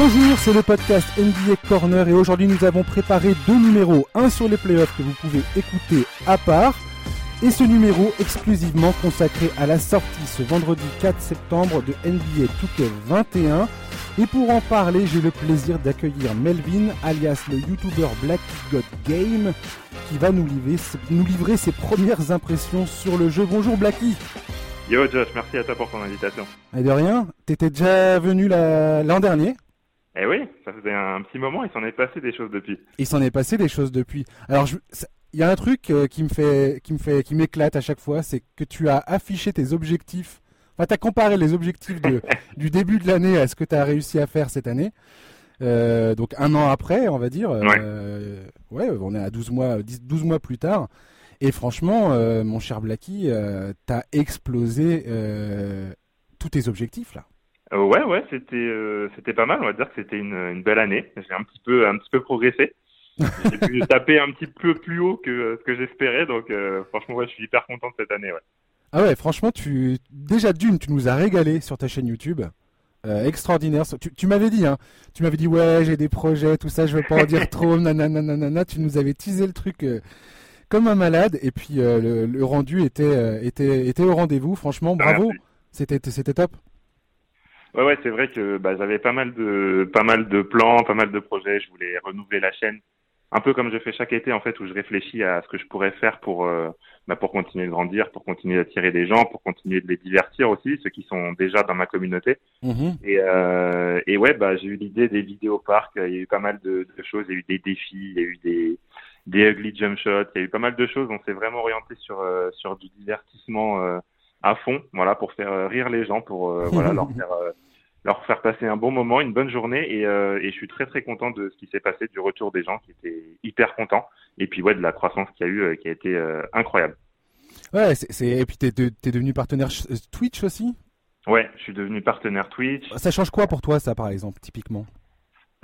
Bonjour, c'est le podcast NBA Corner et aujourd'hui nous avons préparé deux numéros, un sur les playoffs que vous pouvez écouter à part et ce numéro exclusivement consacré à la sortie ce vendredi 4 septembre de NBA 2K21. Et pour en parler, j'ai le plaisir d'accueillir Melvin, alias le YouTuber Black God Game, qui va nous livrer, nous livrer ses premières impressions sur le jeu. Bonjour Blacky Yo Josh, merci à toi pour ton invitation. Et de rien, t'étais déjà venu l'an dernier eh oui, ça faisait un petit moment, il s'en est passé des choses depuis. Il s'en est passé des choses depuis. Alors, il y a un truc euh, qui me fait, qui me fait, qui m'éclate à chaque fois, c'est que tu as affiché tes objectifs. Enfin, tu as comparé les objectifs de, du début de l'année à ce que tu as réussi à faire cette année. Euh, donc un an après, on va dire. Euh, ouais. on est à 12 mois, 12 mois plus tard. Et franchement, mon cher Blacky, tu as explosé tous tes objectifs là. Euh, ouais, ouais, c'était euh, c'était pas mal. On va dire que c'était une, une belle année. J'ai un petit peu un petit peu progressé. J'ai pu taper un petit peu plus haut que ce que j'espérais. Donc euh, franchement, ouais, je suis hyper content de cette année. Ouais. Ah ouais, franchement, tu déjà d'une, tu nous as régalé sur ta chaîne YouTube. extraordinaire. Tu, tu m'avais dit, hein, tu m'avais dit ouais, j'ai des projets, tout ça, je veux pas en dire trop, nanana, nanana. Tu nous avais teasé le truc comme un malade, et puis le, le, rendu était était était au rendez-vous. Franchement, ah, bravo. C'était c'était top. Ouais, ouais, c'est vrai que bah, j'avais pas mal de pas mal de plans, pas mal de projets. Je voulais renouveler la chaîne, un peu comme je fais chaque été en fait, où je réfléchis à ce que je pourrais faire pour euh, bah, pour continuer de grandir, pour continuer d'attirer des gens, pour continuer de les divertir aussi, ceux qui sont déjà dans ma communauté. Mm-hmm. Et euh, et ouais, bah j'ai eu l'idée des vidéos parcs. Il y a eu pas mal de, de, choses. Il y a eu des défis, il y a eu des des ugly jump shots. Il y a eu pas mal de choses. On s'est vraiment orienté sur euh, sur du divertissement euh, à fond, voilà, pour faire euh, rire les gens, pour euh, voilà leur faire euh, leur faire passer un bon moment, une bonne journée, et, et je suis très très content de ce qui s'est passé, du retour des gens qui étaient hyper contents, et puis ouais de la croissance qu'il y a eu, qui a été incroyable. Ouais, c'est et puis t'es es devenu partenaire Twitch aussi? Ouais, je suis devenu partenaire Twitch. Ça change quoi pour toi ça par exemple typiquement?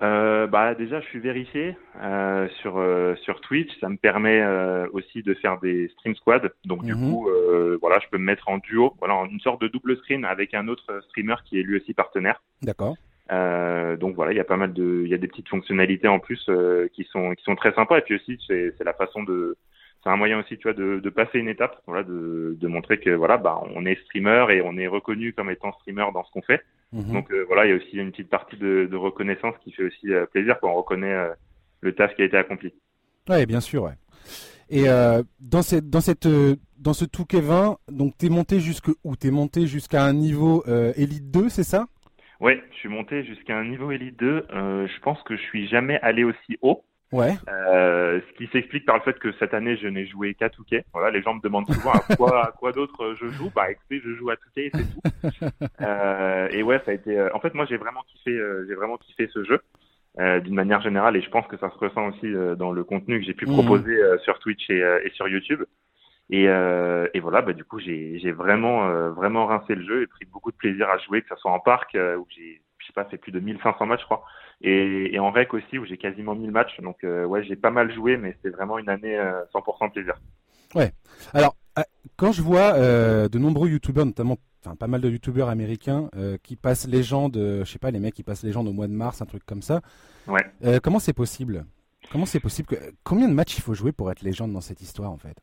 Euh, bah déjà je suis vérifié euh, sur euh, sur Twitch, ça me permet euh, aussi de faire des stream squad. Donc du mhm. coup euh, voilà, je peux me mettre en duo, voilà, en une sorte de double screen avec un autre streamer qui est lui aussi partenaire. D'accord. donc voilà, il y a pas mal de il y a des petites fonctionnalités en plus qui sont qui sont très sympas et puis aussi c'est c'est la façon de c'est un moyen aussi tu vois de, de passer une étape, voilà, de de montrer que voilà, bah on est streamer et on est reconnu comme étant streamer dans ce qu'on fait. Mhm. Donc euh, voilà, il y a aussi une petite partie de, de reconnaissance qui fait aussi euh, plaisir quand on reconnaît euh, le taf qui a été accompli. Oui, bien sûr, ouais. Et dans cette dans cette dans ce Touquet 20, donc t'es monté jusque où? T'es monté jusqu'à un niveau Elite 2, c'est ça? Ouais, je suis monté jusqu'à un niveau Elite 2. je pense que je suis jamais allé aussi haut. Ouais. Euh, ce qui s'explique par le fait que cette année je n'ai joué qu'à Touquet. Voilà, les gens me demandent souvent à quoi, à quoi d'autre je joue. Bah écoutez, je joue à Touquet et c'est tout. Euh, et ouais, ça a été. Euh, en fait, moi j'ai vraiment kiffé, euh, j'ai vraiment kiffé ce jeu euh, d'une manière générale et je pense que ça se ressent aussi dans le contenu que j'ai pu mmh. proposer sur Twitch et, et, sur YouTube. Et, et voilà, bah du coup j'ai vraiment vraiment rincé le jeu et pris beaucoup de plaisir à jouer, que ça soit en parc où j'ai je sais pas fait plus de 1500 matchs je crois et, et en rec aussi où j'ai quasiment 1000 matchs. Donc euh, ouais, j'ai pas mal joué, mais c'était vraiment une année 100% euh, plaisir. Ouais. Alors euh, quand je vois de nombreux youtubeurs, notamment enfin pas mal de youtubeurs américains qui passent légende, je sais pas les mecs qui passent légende au mois de mars, un truc comme ça. Ouais. comment c'est possible? Comment c'est possible que combien de matchs il faut jouer pour être légende dans cette histoire en fait?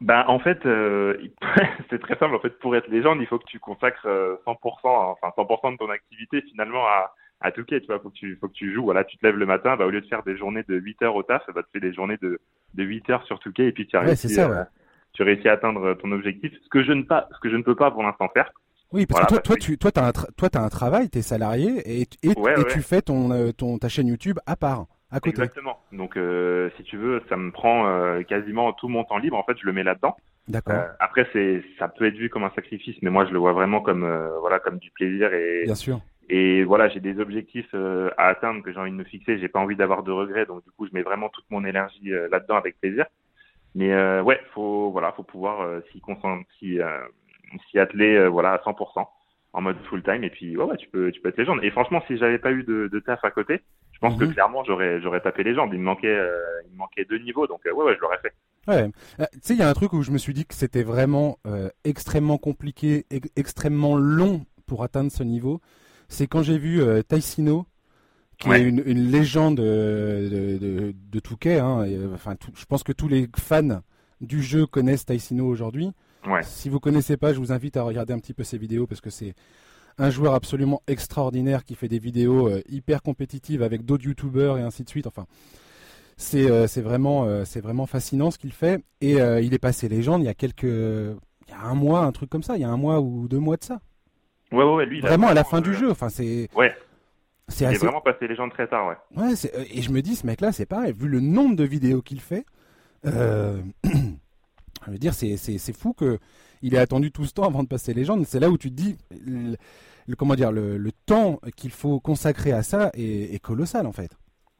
Bah en fait c'est très simple en fait pour être légende il faut que tu consacres 100% enfin 100% de ton activité finalement à à Touquet, tu vois, faut que tu, faut que tu joues. Voilà, tu te lèves le matin, bah, au lieu de faire des journées de 8 heures au taf, ça va te faire des journées de, de 8 heures sur Touquet et puis tu as réussi, ça, euh, tu réussis à atteindre ton objectif. Ce que je ne pas, ce que je ne peux pas pour l'instant faire. Oui, parce que toi, toi, tu, toi, t'as un, toi, t'as un travail, t'es salarié et, et, et tu fais ton, euh, ton, ta chaîne YouTube à part, à côté. Exactement. Donc, euh, si tu veux, ça me prend euh, quasiment tout mon temps libre. En fait, je le mets là-dedans. D'accord. Euh, après, c'est, ça peut être vu comme un sacrifice, mais moi, je le vois vraiment comme, voilà, comme du plaisir et. Bien sûr. Et voilà, j'ai des objectifs euh, à atteindre que j'ai envie de me fixer. J'ai pas envie d'avoir de regrets, donc du coup, je mets vraiment toute mon énergie euh, là-dedans avec plaisir. Mais euh, ouais, faut voilà, faut pouvoir euh, s'y s'y s'y atteler voilà à 100% en mode full time. Et puis ouais, ouais, tu peux tu peux être légende. Et franchement, si j'avais pas eu de, de taf à côté, je pense que mhm. clairement j'aurais j'aurais tapé les jambes. Il me manquait il me manquait deux niveaux, donc ouais ouais, je l'aurais fait. Ouais, tu sais, il y a un truc où je me suis dit que c'était vraiment extrêmement compliqué, extrêmement long pour atteindre ce niveau c'est quand j'ai vu euh, Taisino qui est une, une, légende de, de, de Touquet. Hein, enfin, je pense que tous les fans du jeu connaissent Taisino aujourd'hui. Ouais. Si vous connaissez pas, je vous invite à regarder un petit peu ses vidéos parce que c'est un joueur absolument extraordinaire qui fait des vidéos euh, hyper compétitives avec d'autres youtubeurs et ainsi de suite. Enfin, c'est euh, vraiment euh, c'est vraiment fascinant ce qu'il fait et il est passé légende il y a quelques il y a un mois un truc comme ça, il y a un mois ou deux mois de ça. Ouais ouais, lui vraiment à la fin du jeu. Enfin c'est ouais. C'est assez... vraiment passé légende très tard, ouais. Ouais, et je me dis, ce mec-là, c'est pareil, vu le nombre de vidéos qu'il fait, euh... je veux dire, c'est fou que il ait attendu tout ce temps avant de passer légende. C'est là où tu te dis, le, comment dire, le, temps qu'il faut consacrer à ça est, colossal en fait.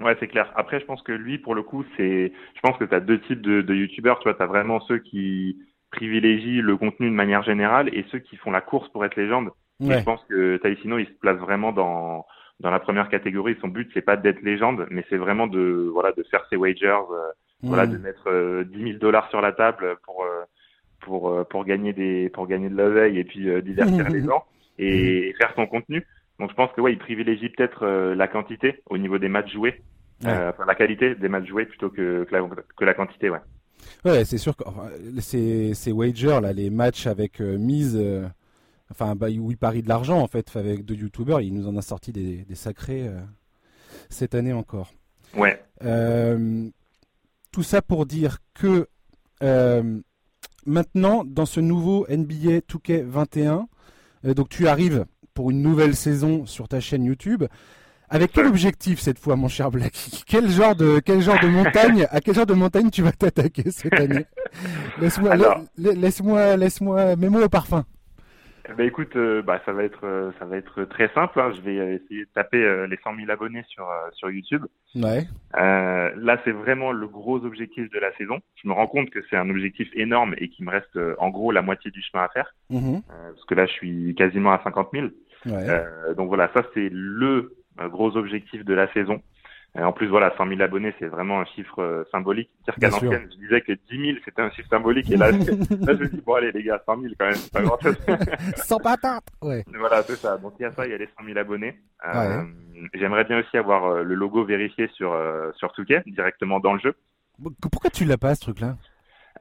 Ouais, c'est clair. Après, je pense que lui, pour le coup, c'est, je pense que tu as deux types de, de youtubeurs. Tu vois, tu as vraiment ceux qui privilégient le contenu de manière générale et ceux qui font la course pour être légende. je pense que Taïsino, il se place vraiment dans, dans la première catégorie. Son but, c'est pas d'être légende, mais c'est vraiment de, voilà, de faire ses wagers, euh, voilà, de mettre euh, 10 000 dollars sur la table pour, euh, pour, euh, pour gagner des, pour gagner de la veille et puis euh, divertir les gens et, faire son contenu. Donc je pense que ouais, il privilégie peut-être la quantité au niveau des matchs joués, enfin la qualité des matchs joués plutôt que, que, la, que la quantité, ouais. Ouais, c'est sûr que enfin, ces, ces wagers là, les matchs avec mise, enfin bah, où il parie de l'argent en fait avec deux youtubeurs, il nous en a sorti des, des sacrés cette année encore. Ouais. tout ça pour dire que maintenant, dans ce nouveau NBA 2K21, euh, donc tu arrives pour une nouvelle saison sur ta chaîne YouTube. Avec quel objectif cette fois, mon cher Blacky Quel genre de quel genre de montagne à quel genre de montagne tu vas t'attaquer cette année? Laisse-moi laisse-moi laisse-moi mets-moi au parfum. Ben écoute, euh, bah ça va être euh, ça va être très simple. Hein. Je vais essayer de taper euh, les 100 000 abonnés sur sur YouTube. Ouais. là, c'est vraiment le gros objectif de la saison. Je me rends compte que c'est un objectif énorme et qu'il me reste en gros la moitié du chemin à faire. Mm-hmm. parce que là, je suis quasiment à 50 000. Ouais. donc voilà, ça c'est le gros objectif de la saison. En plus, voilà, 100 000 abonnés, c'est vraiment un chiffre euh, symbolique. Qu'à l'ancienne, je disais que 10 000, c'était un chiffre symbolique. Et là, là, je me dis, bon, allez, les gars, 100 000 quand même, c'est pas grand-chose. Sans patate Ouais. Voilà, c'est ça. Donc, il y a ça, il y a les 100 000 abonnés. Euh, J'aimerais bien aussi avoir euh, le logo vérifié sur, euh, sur Touquet, directement dans le jeu. Pourquoi tu l'as pas, ce truc-là?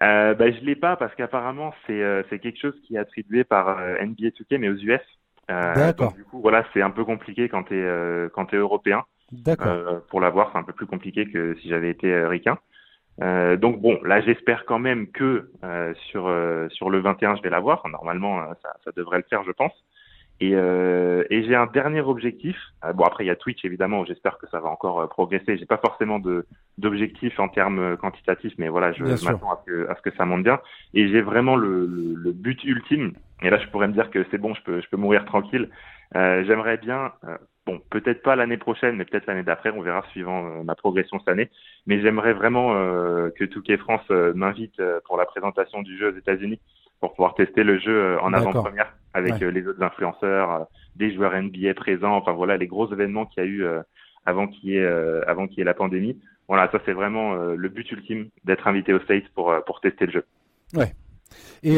Euh, bah, Je l'ai pas parce qu'apparemment, c'est euh, quelque chose qui est attribué par NBA Touquet, mais aux US. D'accord. Du coup, voilà, c'est un peu compliqué quand tu es, quand es européen. Euh, pour l'avoir, c'est un peu plus compliqué que si j'avais été euh, ricain. Euh, donc bon, là j'espère quand même que euh, sur sur le 21 je vais l'avoir. normalement ça, ça, devrait le faire, je pense. Et, et j'ai un dernier objectif. bon après il y a Twitch évidemment. J'espère que ça va encore progresser. J'ai pas forcément de d'objectif en termes quantitatifs, mais voilà, je m'attends à, à, ce que ça monte bien. Et j'ai vraiment le, le, le, but ultime. Et là je pourrais me dire que c'est bon, je peux je peux mourir tranquille. J'aimerais bien Bon, peut-être pas l'année prochaine, mais peut-être l'année d'après, on verra suivant euh, ma progression cette année. Mais j'aimerais vraiment euh, que Touquet France euh, m'invite pour la présentation du jeu aux États-Unis pour pouvoir tester le jeu en avant-première avec les autres influenceurs, des joueurs NBA présents, enfin voilà les gros événements qu'il y a eu avant qu'il y ait avant qu'il y ait la pandémie. Voilà, ça c'est vraiment le but ultime d'être invité aux States pour pour tester le jeu. Ouais. Et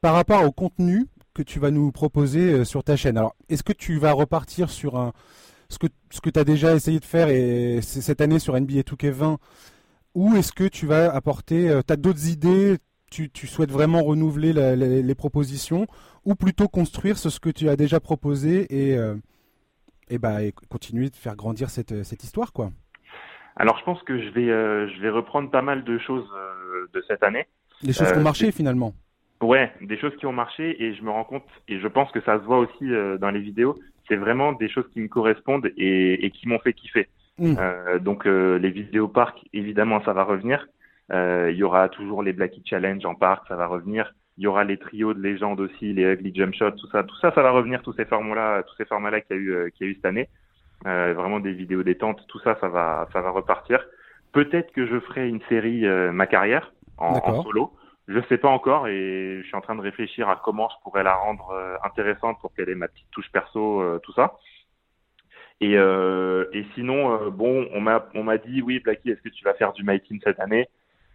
par rapport au contenu, que tu vas nous proposer euh, sur ta chaîne. Alors, est-ce que tu vas repartir sur un, ce que, ce que tu as déjà essayé de faire et cette année sur NBA 2K20 ou est-ce que tu vas apporter, euh, tu as d'autres idées, tu, tu, souhaites vraiment renouveler les propositions ou plutôt construire ce que tu as déjà proposé et, euh, et, bah, et continuer de faire grandir cette, cette histoire quoi? Alors je pense que je vais, je vais reprendre pas mal de choses de cette année. Les choses qui ont marché finalement. Ouais, des choses qui ont marché et je me rends compte et je pense que ça se voit aussi euh, dans les vidéos. C'est vraiment des choses qui me correspondent et, et qui m'ont fait kiffer. Mm. Euh, donc euh, les vidéos parc, évidemment, ça va revenir. Euh, il y aura toujours les Blackie Challenge en parc, ça va revenir. Il y aura les trios de légendes aussi, les ugly jump shots, tout ça, tout ça, ça va revenir. Tous ces formats-là, tous ces formats-là qu'il y a eu, qu'il y a eu cette année. vraiment des vidéos détente, tout ça, ça va, ça va repartir. Peut-être que je ferai une série ma carrière en, en solo. Je sais pas encore et je suis en train de réfléchir à comment je pourrais la rendre euh, intéressante pour qu'elle ait ma petite touche perso, euh, tout ça. Et, euh, et sinon, bon, on m'a on m'a dit oui, Blacky, est-ce que tu vas faire du My Team cette année?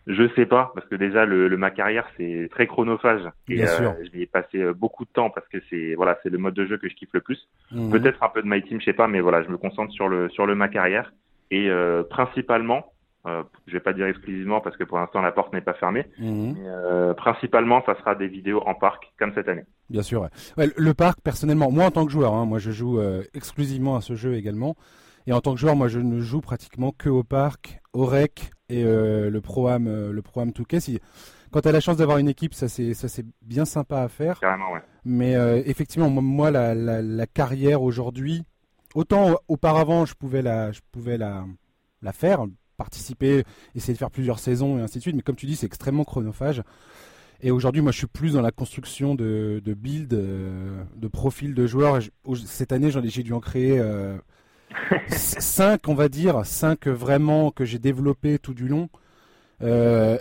Je sais pas, parce que déjà le, le ma carrière c'est très chronophage et Bien sûr. je y ai passé euh, beaucoup de temps parce que c'est voilà c'est le mode de jeu que je kiffe le plus. Mhm. Peut-être un peu de My Team, je sais pas, mais voilà je me concentre sur le sur le ma carrière et euh, principalement, euh, je vais pas dire exclusivement parce que pour l'instant la porte n'est pas fermée, Mhm. mais euh, principalement ça sera des vidéos en parc comme cette année. Bien sûr. ouais. Ouais, le- parc, personnellement, moi en tant que joueur, hein, moi je joue euh, exclusivement à ce jeu également. Et en tant que joueur, moi je ne joue pratiquement que au parc, au rec et euh, le euh, le 2K. Si, quand tu as la chance d'avoir une équipe, ça c'est ça c'est bien sympa à faire. Carrément ouais. Mais effectivement, moi, moi, la, la, la carrière aujourd'hui, autant auparavant je pouvais la, je pouvais la, la faire, participer, essayer de faire plusieurs saisons et ainsi de suite. Mais comme tu dis, c'est extrêmement chronophage. Et aujourd'hui, moi, je suis plus dans la construction de, de build, euh, de profil de joueurs. Cette année, j'ai dû en créer euh, c- cinq, on va dire, cinq vraiment que j'ai développé tout du long. Euh,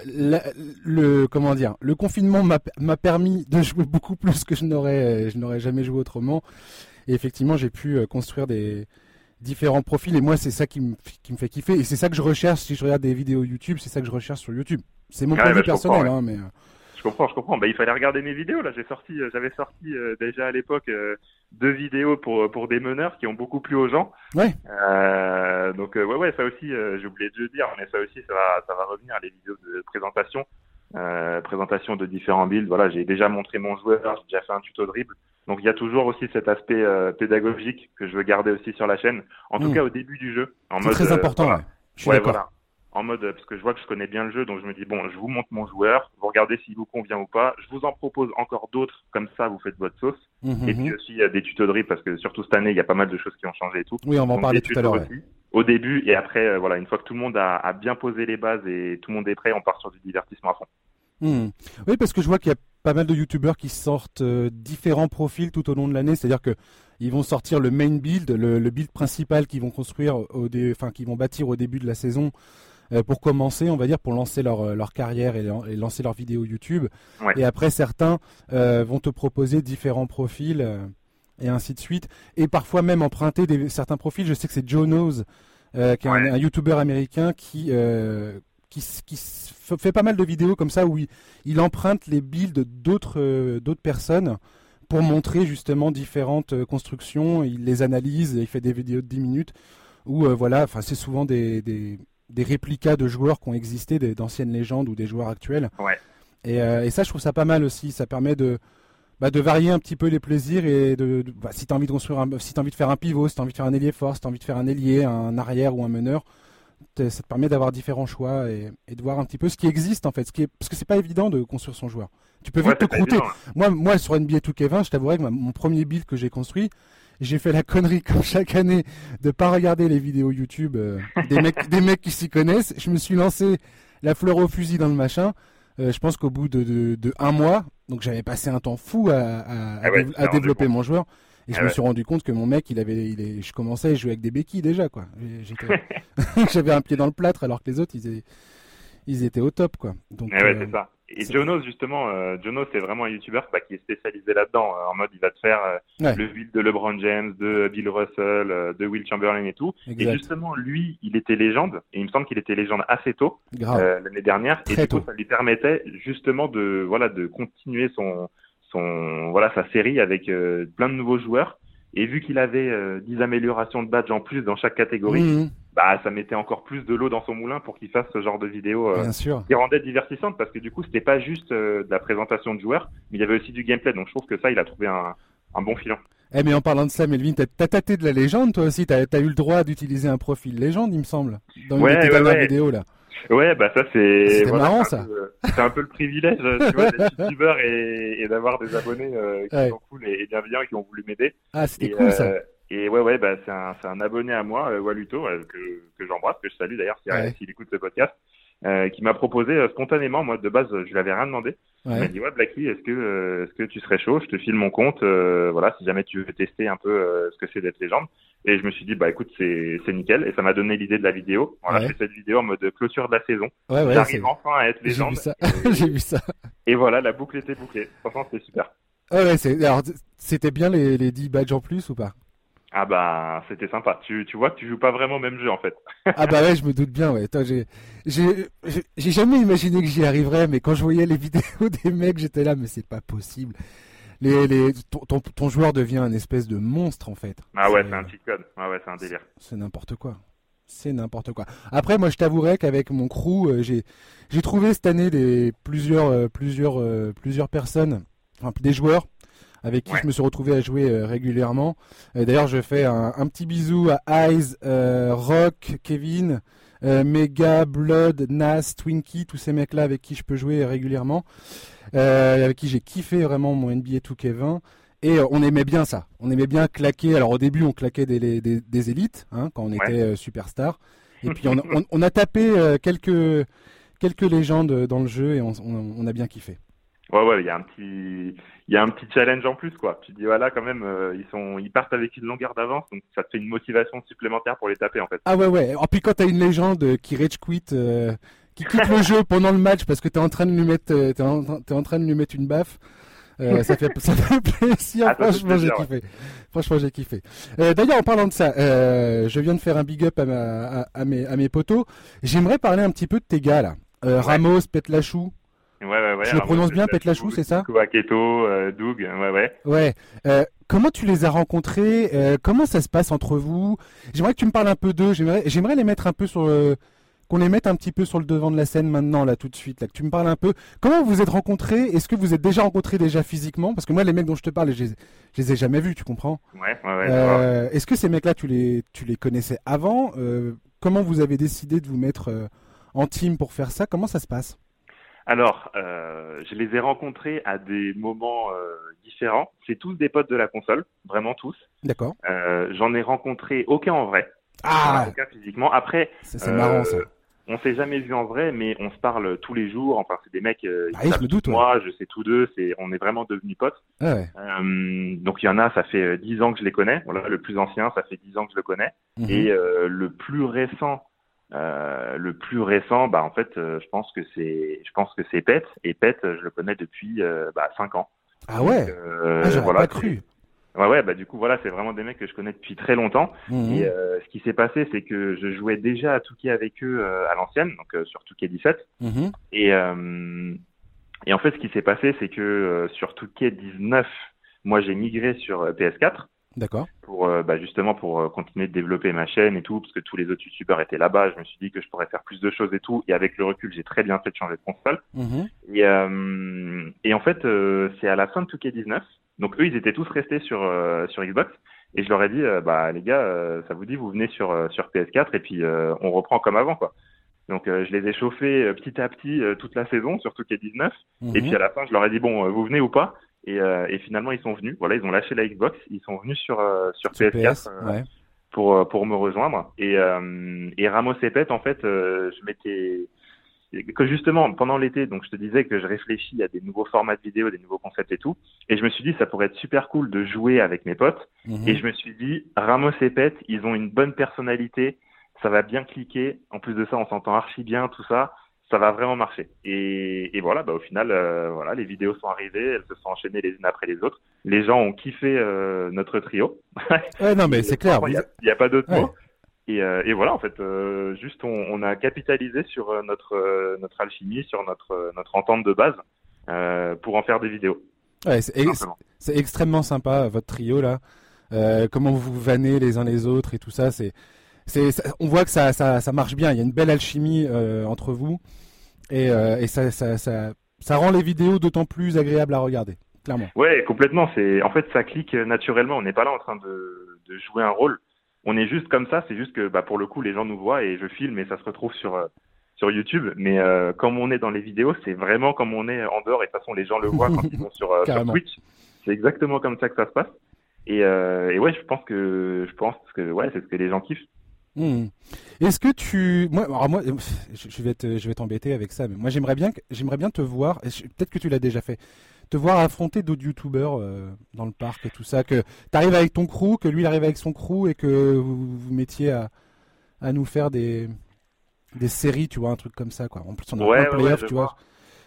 le comment dire, le confinement m'a m'a permis de jouer beaucoup plus que je n'aurais je n'aurais jamais joué autrement. Et effectivement, j'ai pu euh, construire des différents profils. Et moi, c'est ça qui me qui me fait kiffer. Et c'est ça que je recherche si je regarde des vidéos YouTube. C'est ça que je recherche sur YouTube. C'est mon point de bah, vue personnel, hein, mais euh, Je comprends, je comprends. Bah, il fallait regarder mes vidéos. Là, j'ai sorti, euh, j'avais sorti euh, déjà à l'époque euh, deux vidéos pour pour des meneurs qui ont beaucoup plu aux gens. Ouais. Euh, donc ouais, ouais, ça aussi, j'ai oublié de le dire, mais ça aussi, ça va, ça va revenir les vidéos de présentation, présentation de différents builds. Voilà, j'ai déjà montré mon joueur, j'ai déjà fait un tuto dribble. Donc il y a toujours aussi cet aspect euh, pédagogique que je veux garder aussi sur la chaîne. En tout Mm. cas, au début du jeu, c'est mode très euh, important. voilà. ouais. Je suis Ouais, d'accord. voilà. En mode, euh, parce que je vois que je connais bien le jeu, donc je me dis, bon, je vous montre mon joueur, vous regardez s'il vous convient ou pas. Je vous en propose encore d'autres, comme ça, vous faites votre sauce. Mhm, Et puis aussi, il y a des parce que surtout cette année, il y a pas mal de choses qui ont changé et tout. Oui, on va en parler tout à l'heure. ouais. Au début, et après, euh, voilà, une fois que tout le monde a, a bien posé les bases et tout le monde est prêt, on part sur du divertissement à fond. Hmm. Oui, parce que je vois qu'il y a pas mal de youtubeurs qui sortent euh, différents profils tout au long de l'année. C'est-à-dire que ils vont sortir le main build, le, le build principal qu'ils vont construire, au dé- enfin qu'ils vont bâtir au début de la saison euh, pour commencer, on va dire, pour lancer leur, euh, leur carrière et, et lancer leur vidéo YouTube. Ouais. Et après, certains euh, vont te proposer différents profils. euh, et ainsi de suite, et parfois même emprunter des, certains profils. Je sais que c'est Joe Knows, euh, qui est un, Ouais. un YouTuber américain qui, qui, fait pas mal de vidéos comme ça où il, il emprunte les builds d'autres euh, d'autres personnes pour montrer justement différentes euh, constructions. Il les analyse, et il fait des vidéos de 10 minutes où euh, voilà, enfin c'est souvent des, des, des réplicas de joueurs qui ont existé, d'anciennes légendes ou des joueurs actuels. Ouais. Et, euh, et ça, je trouve ça pas mal aussi. Ça permet de bah, de varier un petit peu les plaisirs et de, de- bah, si tu as envie de construire un, si t'as envie de faire un pivot, si tu as envie de faire un ailier fort, si tu envie de faire un ailier, un arrière ou un meneur, ça te permet d'avoir différents choix et, et de voir un petit peu ce qui existe en fait, ce qui est, parce que c'est pas évident de construire son joueur. Tu peux vite Ouais, te croûter. évident, hein. Moi, moi sur NBA 2K20, je t'avouerais que ma- mon premier build que j'ai construit, j'ai fait la connerie comme chaque année de pas regarder les vidéos YouTube euh, des mecs, des mecs qui s'y connaissent. Je me suis lancé la fleur au fusil dans le machin. Euh, je pense qu'au bout de, de, de un mois, donc j'avais passé un temps fou à, Ah ouais, à développer mon joueur. Et je Ah me ouais. suis rendu compte que mon mec, il avait, il est, je commençais à jouer avec des béquilles déjà, quoi. J'avais un pied dans le plâtre alors que les autres, ils étaient, ils étaient au top, quoi. Donc, ouais, euh, c'est ça. Et Jonos, justement, euh, Jonos, c'est vraiment un YouTuber bah, qui est spécialisé là-dedans. euh, en mode, il va te faire euh, Ouais. le build de LeBron James, de Bill Russell, de Will Chamberlain et tout. Et justement, lui, il était légende. Et il me semble qu'il était légende assez tôt, l'année dernière. Très et du coup, tôt. ça lui permettait justement de, voilà, de continuer son, son, voilà, sa série avec euh, plein de nouveaux joueurs. Et vu qu'il avait euh, 10 améliorations de badge en plus dans chaque catégorie, Mhm, bah, ça mettait encore plus de l'eau dans son moulin pour qu'il fasse ce genre de vidéo euh, bien sûr. qui rendait divertissante parce que du coup c'était pas juste euh, de la présentation de joueurs mais il y avait aussi du gameplay donc je trouve que ça il a trouvé un, un bon filon Eh mais en parlant de ça, Melvin, t'as tâté de la légende toi aussi. T'as as eu le droit d'utiliser un profil légende, il me semble, dans une Ouais, de tes ouais, dernières ouais. vidéos là. Ouais bah ça c'est marrant, c'est un ça. peu- c'est un peu le privilège tu vois d'être youtubeur et, et d'avoir des abonnés euh, qui Ouais. sont cool et, et bienveillants et qui ont voulu m'aider Ah, c'était cool ça. euh, et ouais ouais bah c'est un, abonné à moi euh, Waluto euh, que, que j'embrasse que je salue d'ailleurs s'il Ouais. écoute ce podcast euh, qui m'a proposé euh, spontanément moi de base je lui avais rien demandé Il m'a Ouais. dit ouais Blacky, est-ce que euh, est-ce que tu serais chaud? Je te file mon compte, euh, voilà, si jamais tu veux tester un peu euh, ce que c'est d'être légende. Et je me suis dit bah écoute c'est nickel et ça m'a donné l'idée de la vidéo. Ouais. je fais cette vidéo en mode clôture de la saison. Ouais, ouais, J'arrive enfin à être légende. J'ai vu ça. et voilà, la boucle était bouclée. Franchement c'était super. Ouais, alors, c'était bien les, les 10 badges en plus ou pas? Ah bah c'était sympa. Tu, tu vois tu joues pas vraiment au même jeu en fait. ah bah ouais, je me doute bien. Ouais. j'ai jamais imaginé que j'y arriverais, mais quand je voyais les vidéos des mecs, j'étais là, mais c'est pas possible. Les, les, ton, ton, joueur devient un espèce de monstre en fait. Ah ouais, c'est un cheat code. Ah ouais, c'est un délire. C'est n'importe quoi. C'est n'importe quoi. Après, moi, je t'avouerai qu'avec mon crew, euh, j'ai, j'ai trouvé cette année des plusieurs, euh, plusieurs, euh, plusieurs personnes, enfin des joueurs avec qui je me suis retrouvé à jouer régulièrement. D'ailleurs, je fais un, petit bisou à Eyes, euh, Rock, Kevin, euh, Mega, Blood, Nas, Twinkie, tous ces mecs-là avec qui je peux jouer régulièrement, avec qui j'ai kiffé vraiment mon NBA 2K20. Et on aimait bien ça. On aimait bien claquer. Alors au début, on claquait des, des, élites hein, quand on était superstar. Et puis on, a tapé quelques, quelques légendes dans le jeu et on a bien kiffé. Ouais, ouais, il y a un petit, il y a un petit challenge en plus, quoi. Tu dis, voilà, quand même, euh, ils sont, ils partent avec une longueur d'avance, donc ça te fait une motivation supplémentaire pour les taper, en fait. Ah ouais, ouais. En puis quand t'as une légende qui rage quit, euh, qui quitte le jeu pendant le match parce que t'es en train de lui mettre, euh, t'es en, es en train de lui mettre une baffe. ça fait ça fait plaisir. Ah, franchement, j'ai kiffé. Franchement, j'ai kiffé. D'ailleurs, en parlant de ça, je viens de faire un big up à, ma, à, mes, à mes potos. J'aimerais parler un petit peu de tes gars là. Ramos, Petlachou. Ouais, ouais, ouais. Je le prononce bien, Petlachou, c'est ça Kouaketo, euh, Doug, ouais, ouais. Ouais. Euh, comment tu les as rencontrés? Euh, Comment ça se passe entre vous? J'aimerais que tu me parles un peu d'eux. J'aimerais, j'aimerais les mettre un peu sur qu'on les mette un petit peu sur le devant de la scène maintenant, là, tout de suite. Là, que tu me parles un peu. Comment vous vous êtes rencontrés? Est-ce que vous êtes déjà rencontrés déjà physiquement? Parce que moi, les mecs dont je te parle, je les, les ai jamais vus, tu comprends? Ouais, ouais, ouais. est-ce que ces mecs-là, tu les, tu les connaissais avant? Comment vous avez décidé de vous mettre en team pour faire ça? Comment ça se passe? Alors, euh, je les ai rencontrés à des moments euh, différents. C'est tous des potes de la console, vraiment tous. D'accord. Euh, J'en ai rencontré aucun en vrai. Ah Aucun physiquement. Après, c'est marrant ça. On s'est jamais vu en vrai, mais on se parle tous les jours. Enfin, c'est des mecs. Euh, ah, je me doute. Moi, je sais tous deux. C'est, on est vraiment devenus potes. Ah ouais. donc il y en a, ça fait dix ans que je les connais. Voilà, le plus ancien, ça fait dix ans que je le connais. Mhm. Et le plus récent, euh, le plus récent, bah en fait, euh, je pense que c'est, je pense que c'est Pet. Et Pet, je le connais depuis euh, bah, 5 ans. Ah ouais. ah, j'aurais pas cru. Ouais, ouais, bah du coup voilà, c'est vraiment des mecs que je connais depuis très longtemps. Mhm. Et ce qui s'est passé, c'est que je jouais déjà à Touquet avec eux à l'ancienne, donc sur Touquet 17. Mhm. Et et en fait, ce qui s'est passé, c'est que sur Touquet 19, moi j'ai migré sur PS4. D'accord. Pour euh, bah, justement pour euh, continuer de développer ma chaîne et tout, parce que tous les autres youtubeurs étaient là-bas. Je me suis dit que je pourrais faire plus de choses et tout. Et avec le recul, j'ai très bien fait de changer de console. Mhm. Et, euh, et en fait, c'est à la fin de 2K19. Donc eux, ils étaient tous restés sur sur Xbox. Et je leur ai dit, bah les gars, ça vous dit, vous venez sur sur PS4 et puis on reprend comme avant, quoi. Donc je les ai chauffés petit à petit toute la saison sur 2K19. Et mhm. puis à la fin, je leur ai dit, bon, vous venez ou pas? Et, euh, et, finalement, ils sont venus. Voilà, ils ont lâché la Xbox. Ils sont venus sur euh, sur, PS4 euh, pour pour me rejoindre. Et et Ramos et Pet, en fait, je m'étais que justement pendant l'été, donc je te disais que je réfléchis à des nouveaux formats de vidéo, des nouveaux concepts et tout, et je me suis dit ça pourrait être super cool de jouer avec mes potes, mhm. et je me suis dit Ramos et Pet, ils ont une bonne personnalité, ça va bien cliquer, en plus de ça on s'entend archi bien, tout ça, ça va vraiment marcher. Et, et voilà, bah, au final, euh, voilà, les vidéos sont arrivées, elles se sont enchaînées les unes après les autres. Les gens ont kiffé euh, notre trio. ouais, non, mais c'est clair. Il n'y a, pas d'autre mot. Et, euh, et, voilà, en fait, juste on, on, a capitalisé sur notre notre alchimie, sur notre notre entente de base pour en faire des vidéos. Ouais, c'est extrêmement sympa votre trio là. comment vous vannez les uns les autres et tout ça, c'est on voit que ça, ça, marche bien. Il y a une belle alchimie euh, entre vous et, euh, ça, ça, rend les vidéos d'autant plus agréables à regarder, clairement. Ouais, complètement. C'est en fait ça clique naturellement. On n'est pas là en train de, jouer un rôle. On est juste comme ça. C'est juste que bah, pour le coup, les gens nous voient et je filme et ça se retrouve sur euh, sur YouTube. Mais comme on est dans les vidéos, c'est vraiment comme on est en dehors. Et de toute façon, les gens le voient quand ils vont sur, sur Twitch. C'est exactement comme ça que ça se passe. Et, et ouais, je pense que je pense que ouais, c'est ce que les gens kiffent. Hmm. Est-ce que tu, moi, moi, je vais te, je vais t'embêter avec ça, mais moi j'aimerais bien, j'aimerais bien te voir. Peut-être que tu l'as déjà fait, te voir affronter d'autres youtubeurs euh, dans le parc et tout ça. Que tu arrives avec ton crew, que lui il arrive avec son crew et que vous vous mettiez à, à nous faire des, des séries, tu vois, un truc comme ça, quoi. En plus on a ouais, un playoff, tu vois.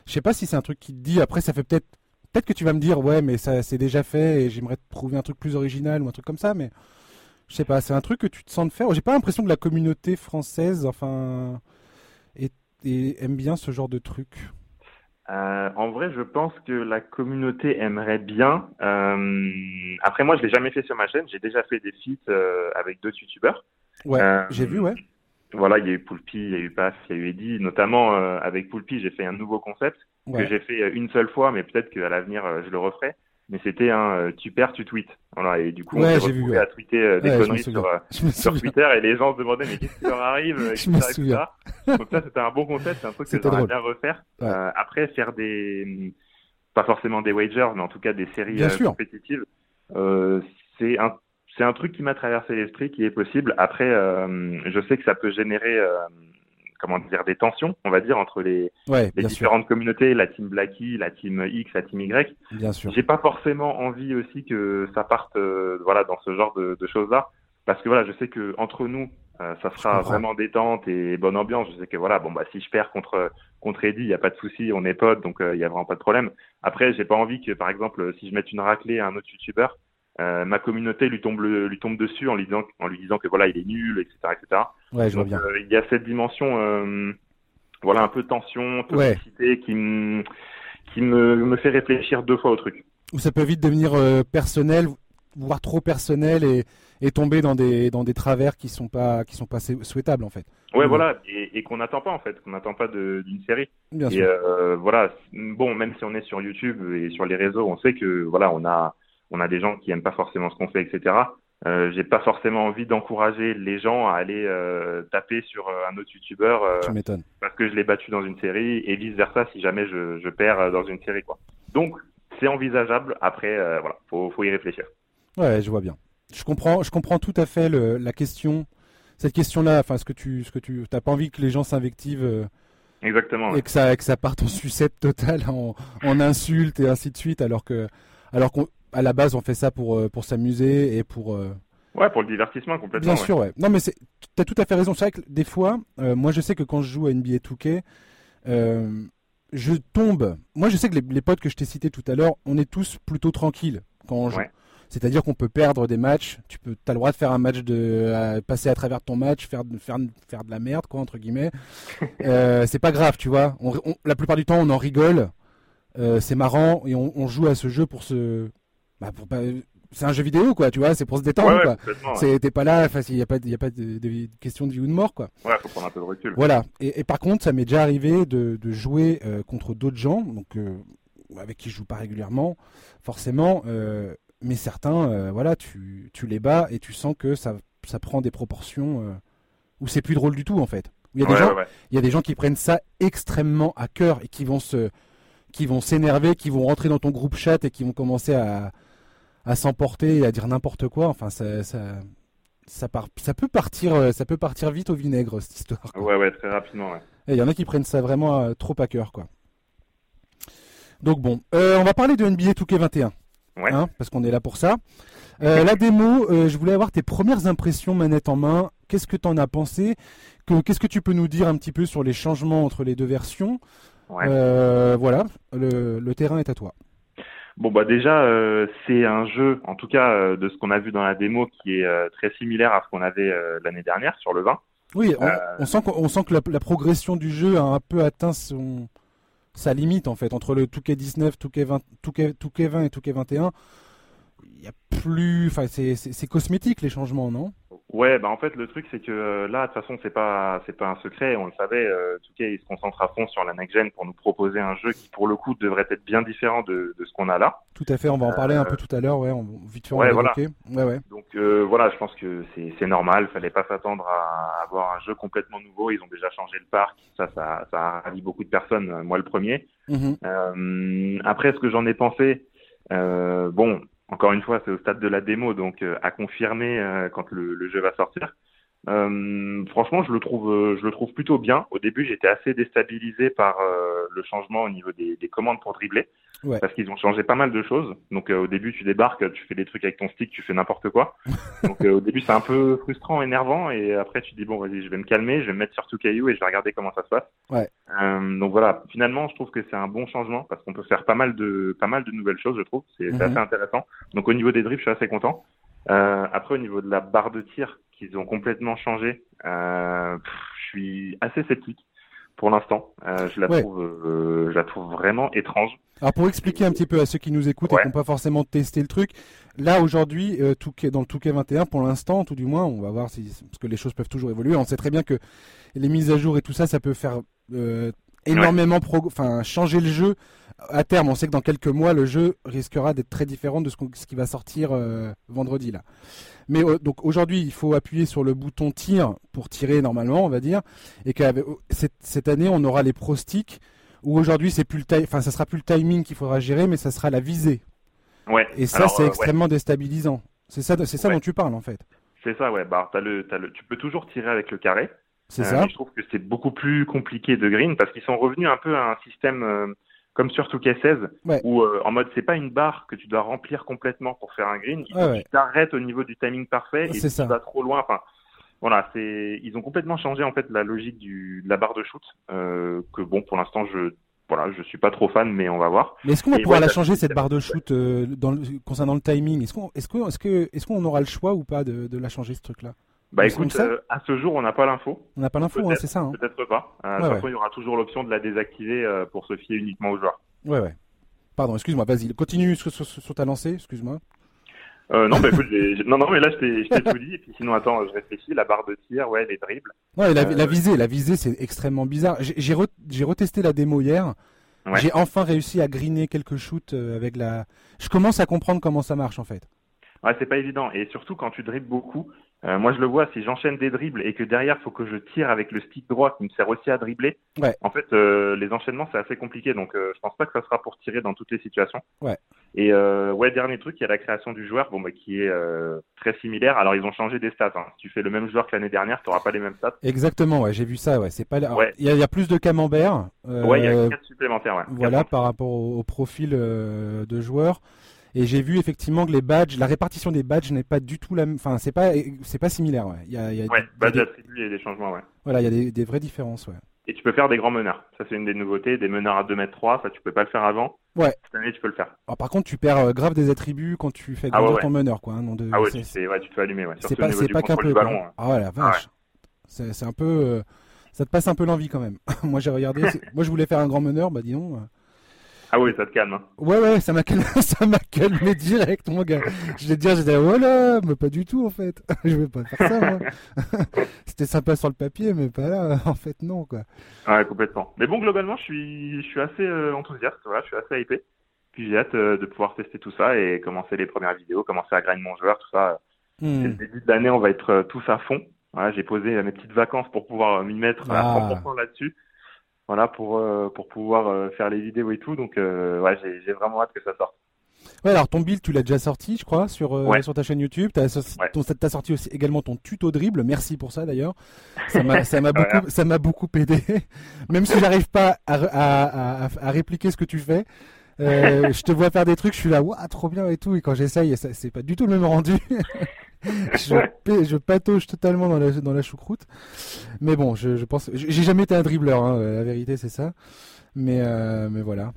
Je sais pas si c'est un truc qui te dit. Après, ça fait peut-être, peut-être que tu vas me dire, ouais, mais ça c'est déjà fait et j'aimerais te trouver un truc plus original ou un truc comme ça, mais Je sais pas, c'est un truc que tu te sens de faire. J'ai pas l'impression que la communauté française, enfin, aime bien ce genre de truc. Euh, en vrai, je pense que la communauté aimerait bien. Euh, après, moi, je l'ai jamais fait sur ma chaîne. J'ai déjà fait des feats euh, avec d'autres youtubeurs. Ouais, j'ai vu, ouais. Voilà, il y a eu Poulpi, il y a eu Paf, il y a eu Eddie. Notamment avec Poulpi, j'ai fait un nouveau concept que j'ai fait une seule fois, mais peut-être qu'à l'avenir, je le referai mais c'était un euh, tu perds, tu tweets. Voilà, et du coup, on s'est retrouvé à tweeter euh, des conneries sur, euh, sur Twitter et les gens se demandaient mais qu'est-ce qui leur arrive, je me souviens. Donc ça, c'était un bon concept, c'est un truc que j'aimerais bien refaire. après, faire des, pas forcément des wagers, mais en tout cas des séries compétitives, c'est un c'est un truc qui m'a traversé l'esprit, qui est possible. Après, je sais que ça peut générer comment dire des tensions, on va dire, entre les, les différentes communautés, la team Blacky, la team X, la team Y. Bien sûr. J'ai pas forcément envie aussi que ça parte, euh, voilà, dans ce genre de, de choses-là, parce que voilà, je sais que entre nous, euh, ça sera vraiment détente et bonne ambiance. Je sais que voilà, bon bah si je perds contre contre Eddie, il y a pas de souci, on est potes, donc euh, il y a vraiment pas de problème. Après, j'ai pas envie que par exemple, si je mette une raclée à un autre youtubeur, euh, ma communauté lui tombe lui tombe dessus en lui disant en lui disant que voilà il est nul etc etc ouais je vois bien. euh, il y a cette dimension euh, voilà un peu tension toxicité qui me qui me, me fait réfléchir deux fois au truc. Ou ça peut vite devenir personnel voire trop personnel et, et tomber dans des dans des travers qui sont pas qui sont pas souhaitables en fait. Ouais voilà. Et, et qu'on n'attend pas en fait. Qu'on n'attend pas d'une série. Bien et sûr. voilà. Bon même si on est sur YouTube et sur les réseaux on sait que voilà on a on a des gens qui aiment pas forcément ce qu'on fait, etc. Euh, j'ai pas forcément envie d'encourager les gens à aller euh, taper sur euh, un autre youtubeur euh, parce que je l'ai battu dans une série et vice versa si jamais je, je perds dans une série quoi. Donc c'est envisageable. Après voilà, faut, faut y réfléchir. Ouais, je vois bien. Je comprends, je comprends tout à fait le, la question, cette question-là. Enfin, ce que tu, ce que tu, t'as pas envie que les gens s'invectivent. Exactement. Et que ça, que ça parte en sucette totale, en, en insultes et ainsi de suite, alors que, alors qu'on à la base, on fait ça pour, euh, pour s'amuser et pour. Euh, ouais, pour le divertissement complètement. Bien sûr, ouais. Non, mais tu as tout à fait raison. C'est vrai que des fois, euh, moi je sais que quand je joue à NBA 2K, je tombe. Moi je sais que les, potes que je t'ai cités tout à l'heure, on est tous plutôt tranquilles quand on joue. C'est-à-dire qu'on peut perdre des matchs, tu peux, as le droit de faire un match de, passer à travers ton match, faire, faire, faire de la merde, quoi, entre guillemets. c'est pas grave, tu vois. la plupart du temps, on en rigole, c'est marrant et on, on, joue à ce jeu pour se, bah, c'est un jeu vidéo quoi tu vois c'est pour se détendre quoi. t'es pas là il y a pas il y a pas de, question de vie ou de mort quoi. Ouais faut prendre un peu de recul. Voilà. Et, par contre ça m'est déjà arrivé de, jouer euh, contre d'autres gens donc euh, avec qui je joue pas régulièrement forcément euh, mais certains voilà tu, tu les bats et tu sens que ça ça prend des proportions où c'est plus drôle du tout en fait. Il y a des gens il y a des gens qui prennent ça extrêmement à cœur et qui vont se qui vont s'énerver qui vont rentrer dans ton groupe chat et qui vont commencer à à s'emporter et à dire n'importe quoi. Enfin, ça, ça, ça, part, ça peut partir, euh, ça peut partir vite au vinaigre cette histoire. Ouais, ouais, très rapidement. Ouais. Et il y en a qui prennent ça vraiment euh, trop à cœur, quoi. Donc bon, euh, on va parler de NBA 2K21. Ouais. Hein, parce qu'on est là pour ça. la démo, je voulais avoir tes premières impressions manette en main. Qu'est-ce que tu en as pensé? Qu'est-ce que tu peux nous dire un petit peu sur les changements entre les deux versions? Ouais. Voilà, le, le terrain est à toi. Bon bah déjà euh, c'est un jeu, en tout cas euh, de ce qu'on a vu dans la démo, qui est euh, très similaire à ce qu'on avait l'année dernière sur le 20. Oui, on, sent, qu'on sent que la, progression du jeu a un peu atteint son, sa limite en fait entre le 2K19, 2K20, 2K, 2K20 et 2K21. Il y a plus, enfin c'est cosmétique les changements, non? Ouais, bah en fait le truc c'est que euh, là de toute façon c'est pas c'est pas un secret, on le savait. Euh, tout cas, il se concentre à fond sur la next gen pour nous proposer un jeu qui pour le coup devrait être bien différent de, de ce qu'on a là. Tout à fait, on va en parler un peu euh, tout à l'heure, ouais, on, vite fait on ouais, voilà. Ouais, ouais. Donc euh, voilà, je pense que c'est c'est normal, fallait pas s'attendre à avoir un jeu complètement nouveau. Ils ont déjà changé le parc, ça ça ça a ravi beaucoup de personnes, moi le premier. Mm après, ce que j'en ai pensé, bon, encore une fois, c'est au stade de la démo, donc euh, à confirmer euh, quand le, le, jeu va sortir. Euh, franchement, je le trouve, euh, je le trouve plutôt bien. Au début, j'étais assez déstabilisé par euh, le changement au niveau des, des commandes pour dribbler, ouais. parce qu'ils ont changé pas mal de choses. Donc, au début, tu débarques, tu fais des trucs avec ton stick, tu fais n'importe quoi. Donc, au début, c'est un peu frustrant, énervant, et après, tu dis bon, vas-y, je vais me calmer, je vais me mettre sur tout caillou et je vais regarder comment ça se passe. Ouais. donc voilà. Finalement, je trouve que c'est un bon changement parce qu'on peut faire pas mal de, pas mal de nouvelles choses, je trouve. C'est Mhm. assez intéressant. Donc, au niveau des dribbles, je suis assez content. Euh, après, au niveau de la barre de tir, qu'ils ont complètement changé, euh, je suis assez sceptique pour l'instant. Euh, je la trouve, euh, je la trouve vraiment étrange. Alors pour expliquer un petit peu à ceux qui nous écoutent et qui n'ont pas forcément testé le truc, là aujourd'hui, euh, dans le Touquet 21, pour l'instant, tout du moins, on va voir si parce que les choses peuvent toujours évoluer. On sait très bien que les mises à jour et tout ça, ça peut faire énormément enfin changer le jeu à terme. On sait que dans quelques mois, le jeu risquera d'être très différent de ce, ce qui va sortir euh, vendredi là. Mais euh, donc aujourd'hui, il faut appuyer sur le bouton tir pour tirer normalement, on va dire, et que cette, cette, année, on aura les pro sticks où aujourd'hui c'est plus le enfin ça sera plus le timing qu'il faudra gérer, mais ça sera la visée. Ouais. Et ça, c'est euh, extrêmement déstabilisant. C'est ça, c'est ça dont tu parles en fait. C'est ça, ouais. Bah, as le, as le, tu peux toujours tirer avec le carré. C'est euh, ça. je trouve que c'est beaucoup plus compliqué de green parce qu'ils sont revenus un peu à un système euh, comme sur 2K16 où en mode c'est pas une barre que tu dois remplir complètement pour faire un green. Il faut tu t'arrêtes au niveau du timing parfait et tu vas trop loin. Enfin, voilà, c'est ils ont complètement changé en fait la logique du, de la barre de shoot. Euh, que bon, pour l'instant, je voilà, je suis pas trop fan, mais on va voir. Mais est-ce qu'on va pouvoir la changer cette barre de shoot euh, dans concernant le timing? Est-ce qu'on est-ce que est-ce que est-ce qu'on aura le choix ou pas de, de la changer ce truc-là? Bah écoute, euh, à ce jour, on n'a pas l'info. On n'a pas l'info, hein, c'est ça. Hein. Peut-être pas. Euh, ouais, il y aura toujours l'option de la désactiver euh, pour se fier uniquement aux joueurs. Ouais, ouais. Pardon, excuse-moi, vas-y, continue sur, sur, sur ta lancée, excuse-moi. Euh, non, bah, écoute, non, non, mais là, je t'ai tout dit. Et puis sinon, attends, je réfléchis. La barre de tir, ouais, les dribbles. Ouais, la, la euh, visée, la visée, c'est extrêmement bizarre. J'ai re, retesté la démo hier. J'ai enfin réussi à griner quelques shoots avec la. Je commence à comprendre comment ça marche en fait. Ouais, c'est pas évident. Et surtout quand tu dribbles beaucoup, euh, moi je le vois, si j'enchaîne des dribbles et que derrière faut que je tire avec le stick droit qui me sert aussi à dribbler, ouais. en fait euh, les enchaînements c'est assez compliqué. Donc euh, je pense pas que ça sera pour tirer dans toutes les situations. Ouais. Et euh, ouais, dernier truc, il y a la création du joueur, bon bah qui est très similaire. Alors ils ont changé des stats. Hein. Si tu fais le même joueur que l'année dernière, tu pas les mêmes stats. Exactement, ouais, j'ai vu ça. Ouais, c'est pas. Il y, a, plus de camembert. ouais, il y a 4 supplémentaires. Ouais. Voilà, par rapport au, au profil de joueur. Et j'ai vu effectivement que les badges, la répartition des badges n'est pas du tout la même. Enfin, c'est pas, c'est pas similaire. Ouais, il y a, il y a ouais des changements. Ouais. Voilà, il y a des, des vraies différences. Ouais. Et tu peux faire des grands meneurs. Ça, c'est une des nouveautés. Des meneurs à 2 mètres 3, ça, tu peux pas le faire avant. Ouais. Cette année, tu peux le faire. Alors, par contre, tu perds euh, grave des attributs quand tu fais ah grandir ton meneur, quoi. Hein, de... Ah ouais, tu, ouais, tu te fais allumer, ouais. C'est pas, c'est pas qu'un peu. Ballon, Ah ouais, la vache. C'est un peu, euh, ça te passe un peu l'envie quand même. Moi, j'ai regardé. Moi, je voulais faire un grand meneur, bah dis donc. Ah oui, ça te calme. Hein. Ouais, ouais, ça m'a calmé, ça m'a calmé direct, mon gars. Je vais te dire, j'étais, voilà, mais pas du tout, en fait. je vais pas faire ça, moi. C'était sympa sur le papier, mais pas là, en fait, non, quoi. Ouais, complètement. Mais bon, globalement, je suis, je suis assez euh, enthousiaste, voilà, je suis assez hypé. Puis j'ai hâte euh, de pouvoir tester tout ça et commencer les premières vidéos, commencer à grainer mon joueur, tout ça. Hmm. C'est le début de l'année, on va être euh, tous à fond. Voilà, j'ai posé mes petites vacances pour pouvoir m'y mettre à 100% ah. là-dessus voilà pour euh, pour pouvoir euh, faire les vidéos et tout. Donc euh, ouais j'ai vraiment hâte que ça sorte. Ouais alors ton build tu l'as déjà sorti je crois sur sur ta chaîne YouTube. T'as as sorti aussi également ton tuto dribble. Merci pour ça d'ailleurs. Ça m'a ça m'a beaucoup ça m'a beaucoup aidé. Même si j'arrive pas à, à, à, à, répliquer ce que tu fais je te vois faire des trucs je suis là waouh trop bien et tout. Et quand j'essaye c'est pas du tout le même rendu je, je patauge totalement dans la, dans la choucroute. Mais bon, je, je pense. J'ai jamais été un dribbleur, hein, la vérité, c'est ça. Mais, euh, mais voilà.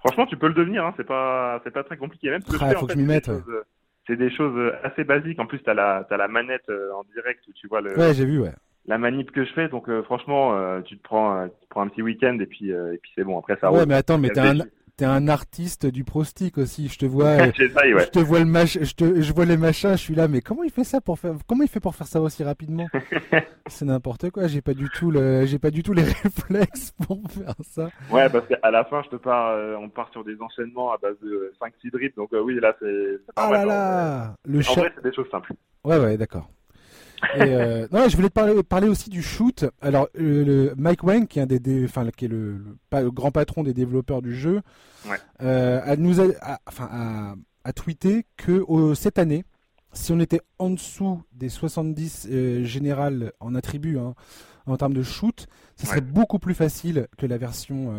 Franchement, tu peux le devenir, hein, c'est pas, c'est pas très compliqué. Même ah, faut que je m'y mette. C'est des choses assez basiques. En plus, t'as la, as la manette euh, en direct où tu vois le. Ouais, j'ai vu, ouais. La manip que je fais, donc euh, franchement, tu te prends, tu te prends un petit week-end et puis, et puis c'est bon. Après ça. Ouais, mais attends, mais t'es un, t'es un artiste du prostic aussi. Je te vois, je te vois le mach, je te, je vois les machins. Je suis là, mais comment il fait ça pour faire, comment il fait pour faire ça aussi rapidement? C'est n'importe quoi. J'ai pas du tout le, j'ai pas du tout les réflexes pour faire ça. Ouais, parce qu'à la fin, je te pars, euh, on part sur des enchaînements à base de 5-6 dribbles. Donc euh, oui, là, c'est. Ah là là, le En vrai, c'est des choses simples. Ouais, ouais, d'accord. Et euh, non, je voulais te parler, parler aussi du shoot. Alors, euh, le Mike Wang, qui est, un des, enfin, qui est le, le, grand patron des développeurs du jeu, ouais. euh, a, nous a, enfin, a, a, tweeté que cette année, si on était en dessous des 70 euh, générales en attribut hein, en termes de shoot, ce serait beaucoup plus facile que la version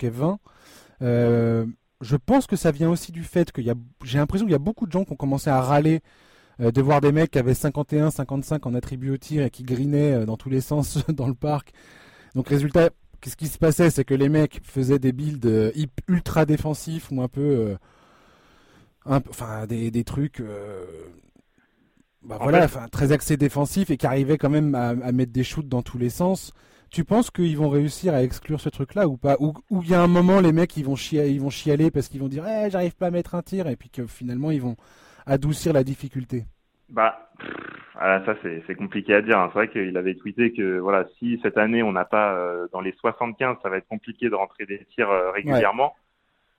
2K20. Euh, je pense que ça vient aussi du fait que j'ai l'impression qu'il y a beaucoup de gens qui ont commencé à râler de voir des mecs qui avaient 51, 55 en attribut au tir et qui grinaient euh, dans tous les sens dans le parc. Donc résultat, qu'est-ce qui se passait? C'est que les mecs faisaient des builds euh, ultra défensifs ou un peu, un, enfin des, des trucs bah voilà, enfin, très axé défensif et qui arrivait quand même à, mettre des shoots dans tous les sens. Tu penses qu'ils vont réussir à exclure ce truc-là ou pas? Ou il y a un moment, les mecs, ils vont, chialer, ils vont chialer parce qu'ils vont dire eh, j'arrive pas à mettre un tir, et puis que finalement, ils vont adoucir la difficulté Bah, ah, ça, c'est compliqué à dire. Hein. C'est vrai qu'il avait tweeté que voilà, si cette année, on n'a pas euh, dans les 75, ça va être compliqué de rentrer des tirs euh, régulièrement.